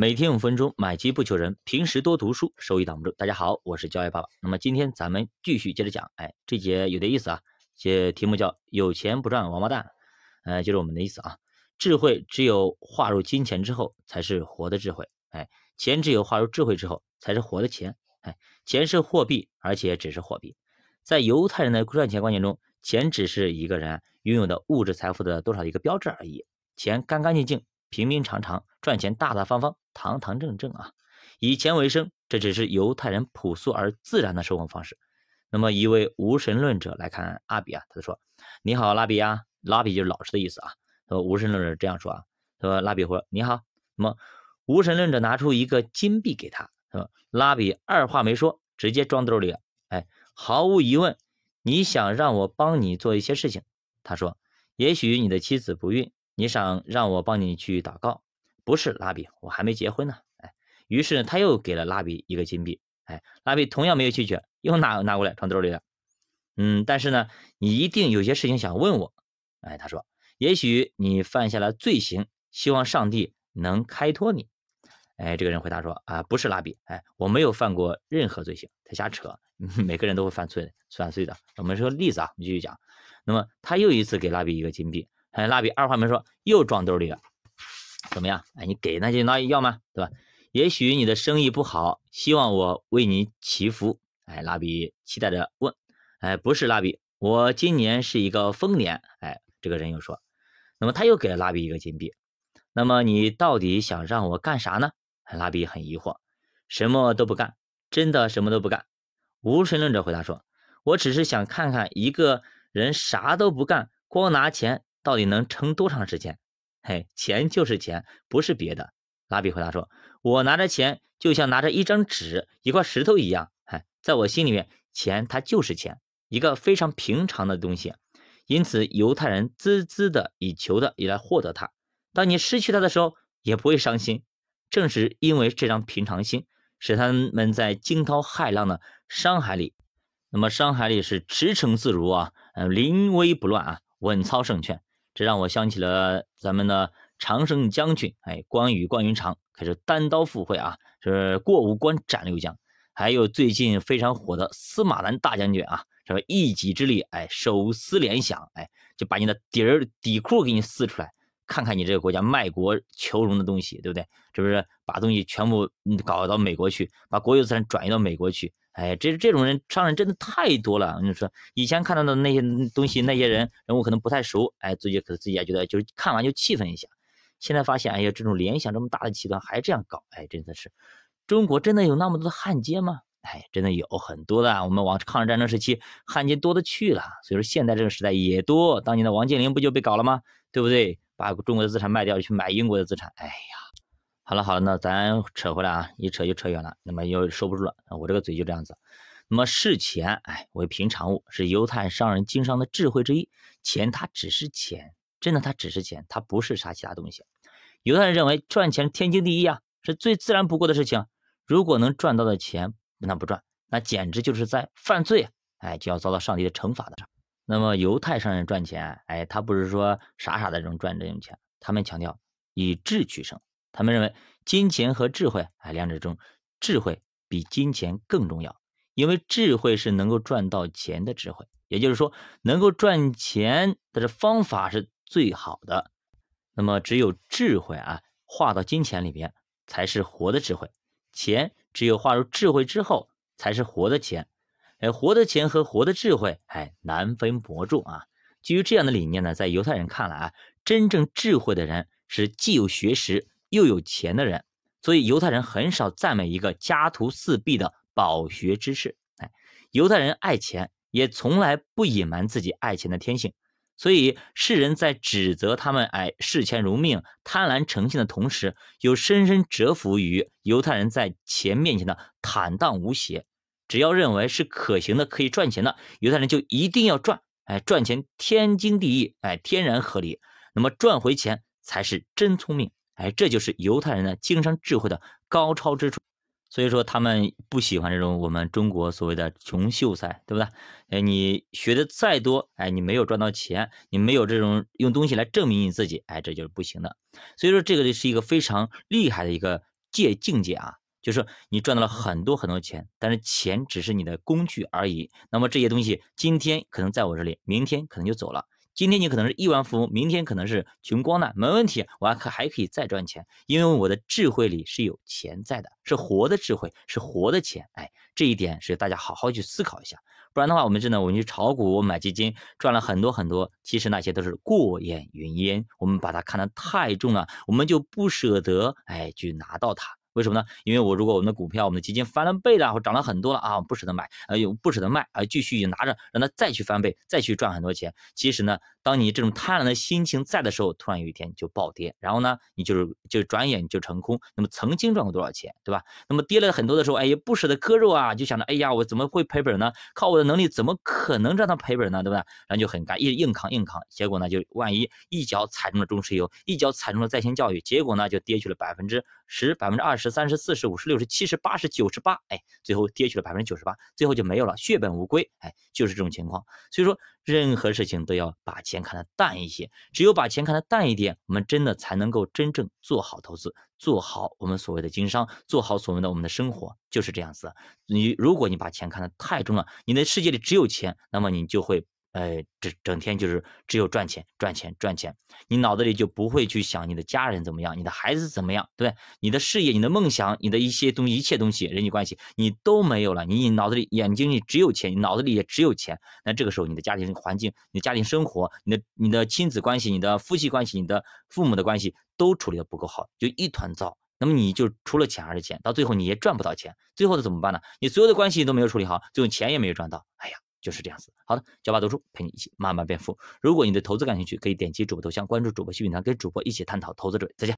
每天五分钟，买机不求人，平时多读书，收益挡不住。大家好，我是教育爸爸。那么今天咱们继续接着讲，哎，这节有点意思啊，这题目叫“有钱不赚王八蛋”，呃，就是我们的意思啊。智慧只有划入金钱之后，才是活的智慧。哎，钱只有划入智慧之后，才是活的钱。哎，钱是货币，而且只是货币。在犹太人的赚钱观念中，钱只是一个人拥有的物质财富的多少一个标志而已。钱干干净净。平平常常赚钱，大大方方，堂堂正正啊！以钱为生，这只是犹太人朴素而自然的生活方式。那么，一位无神论者来看阿比啊，他说：“你好，拉比啊，拉比就是老师的意思啊。”他说无神论者这样说啊，他说拉比说：“你好。”那么，无神论者拿出一个金币给他，说：“拉比二话没说，直接装兜里了。哎，毫无疑问，你想让我帮你做一些事情。”他说：“也许你的妻子不孕。”你想让我帮你去祷告？不是拉比，我还没结婚呢。哎，于是他又给了拉比一个金币。哎，拉比同样没有拒绝，又拿拿过来装兜里了。嗯，但是呢，你一定有些事情想问我。哎，他说，也许你犯下了罪行，希望上帝能开脱你。哎，这个人回答说，啊，不是拉比，哎，我没有犯过任何罪行。他瞎扯，每个人都会犯罪，犯罪的。我们说例子啊，我们继续讲。那么他又一次给拉比一个金币。哎，蜡笔二话没说又装兜里了，怎么样？哎，你给那就拿要吗？对吧？也许你的生意不好，希望我为你祈福。哎，蜡笔期待着问。哎，不是蜡笔，我今年是一个丰年。哎，这个人又说，那么他又给了蜡笔一个金币。那么你到底想让我干啥呢？蜡笔很疑惑，什么都不干，真的什么都不干。无神论者回答说，我只是想看看一个人啥都不干，光拿钱。到底能撑多长时间？嘿，钱就是钱，不是别的。拉比回答说：“我拿着钱，就像拿着一张纸、一块石头一样。嗨，在我心里面，钱它就是钱，一个非常平常的东西。因此，犹太人孜孜的以求的以来获得它。当你失去它的时候，也不会伤心。正是因为这张平常心，使他们在惊涛骇浪的商海里，那么商海里是驰骋自如啊，嗯，临危不乱啊，稳操胜券。”这让我想起了咱们的常胜将军，哎，关羽关云长可是单刀赴会啊，是过五关斩六将。还有最近非常火的司马南大将军啊，这一己之力，哎，手撕联想，哎，就把你的底儿底裤给你撕出来，看看你这个国家卖国求荣的东西，对不对？是不是把东西全部搞到美国去，把国有资产转移到美国去？哎，这这种人商人真的太多了。你说以前看到的那些东西，那些人人物可能不太熟，哎，自己可能自己也觉得就是看完就气愤一下。现在发现，哎呀，这种联想这么大的集团还这样搞，哎，真的是中国真的有那么多的汉奸吗？哎，真的有很多的。我们往抗日战争时期汉奸多的去了，所以说现在这个时代也多。当年的王健林不就被搞了吗？对不对？把中国的资产卖掉去买英国的资产，哎呀。好了好了，那咱扯回来啊，一扯就扯远了，那么又收不住了。我这个嘴就这样子。那么视钱，哎，为平常物，是犹太商人经商的智慧之一。钱它只是钱，真的它只是钱，它不是啥其他东西。犹太人认为赚钱天经地义啊，是最自然不过的事情。如果能赚到的钱那不赚，那简直就是在犯罪，哎，就要遭到上帝的惩罚的。那么犹太商人赚钱，哎，他不是说傻傻的这种赚这种钱，他们强调以智取胜。他们认为金钱和智慧，哎，两者中智慧比金钱更重要，因为智慧是能够赚到钱的智慧，也就是说，能够赚钱的这方法是最好的。那么，只有智慧啊，化到金钱里边，才是活的智慧；钱只有化入智慧之后，才是活的钱。哎，活的钱和活的智慧，哎，难分伯仲啊。基于这样的理念呢，在犹太人看来啊，真正智慧的人是既有学识。又有钱的人，所以犹太人很少赞美一个家徒四壁的饱学之士。哎，犹太人爱钱，也从来不隐瞒自己爱钱的天性。所以世人在指责他们哎视钱如命、贪婪成性的同时，又深深折服于犹太人在钱面前的坦荡无邪。只要认为是可行的、可以赚钱的，犹太人就一定要赚。哎，赚钱天经地义，哎，天然合理。那么赚回钱才是真聪明。哎，这就是犹太人的经商智慧的高超之处，所以说他们不喜欢这种我们中国所谓的穷秀才，对不对？哎，你学的再多，哎，你没有赚到钱，你没有这种用东西来证明你自己，哎，这就是不行的。所以说这个是一个非常厉害的一个界境界啊，就是你赚到了很多很多钱，但是钱只是你的工具而已。那么这些东西今天可能在我这里，明天可能就走了。今天你可能是亿万富翁，明天可能是穷光蛋，没问题，我还可还可以再赚钱，因为我的智慧里是有钱在的，是活的智慧，是活的钱。哎，这一点是大家好好去思考一下，不然的话，我们真的我们去炒股、买基金，赚了很多很多，其实那些都是过眼云烟，我们把它看得太重了，我们就不舍得哎去拿到它。为什么呢？因为我如果我们的股票、我们的基金翻了倍了，或涨了很多了啊，不舍得买，呃，又不舍得卖，啊，继续拿着，让它再去翻倍，再去赚很多钱。其实呢，当你这种贪婪的心情在的时候，突然有一天就暴跌，然后呢，你就是就转眼就成空。那么曾经赚过多少钱，对吧？那么跌了很多的时候，哎，也不舍得割肉啊，就想着，哎呀，我怎么会赔本呢？靠我的能力怎么可能让它赔本呢？对吧？然后就很干，一硬扛硬扛，结果呢，就万一一脚踩中了中石油，一脚踩中了在线教育，结果呢，就跌去了百分之十、百分之二十、三十、四十、五十。六十七十八十九十八，哎，最后跌去了百分之九十八，最后就没有了，血本无归，哎，就是这种情况。所以说，任何事情都要把钱看得淡一些，只有把钱看得淡一点，我们真的才能够真正做好投资，做好我们所谓的经商，做好所谓的我们的生活，就是这样子。你如果你把钱看得太重了，你的世界里只有钱，那么你就会。哎，这整天就是只有赚钱、赚钱、赚钱，你脑子里就不会去想你的家人怎么样，你的孩子怎么样，对不对？你的事业、你的梦想、你的一些东西、一切东西、人际关系，你都没有了。你脑子里、眼睛里只有钱，你脑子里也只有钱。那这个时候，你的家庭环境、你的家庭生活、你的、你的亲子关系、你的夫妻关系、你的父母的关系都处理的不够好，就一团糟。那么你就除了钱还是钱，到最后你也赚不到钱。最后的怎么办呢？你所有的关系都没有处理好，最后钱也没有赚到。哎呀。就是这样子。好的，教爸读书陪你一起慢慢变富。如果你对投资感兴趣，可以点击主播头像关注主播新品团，跟主播一起探讨投资者。再见。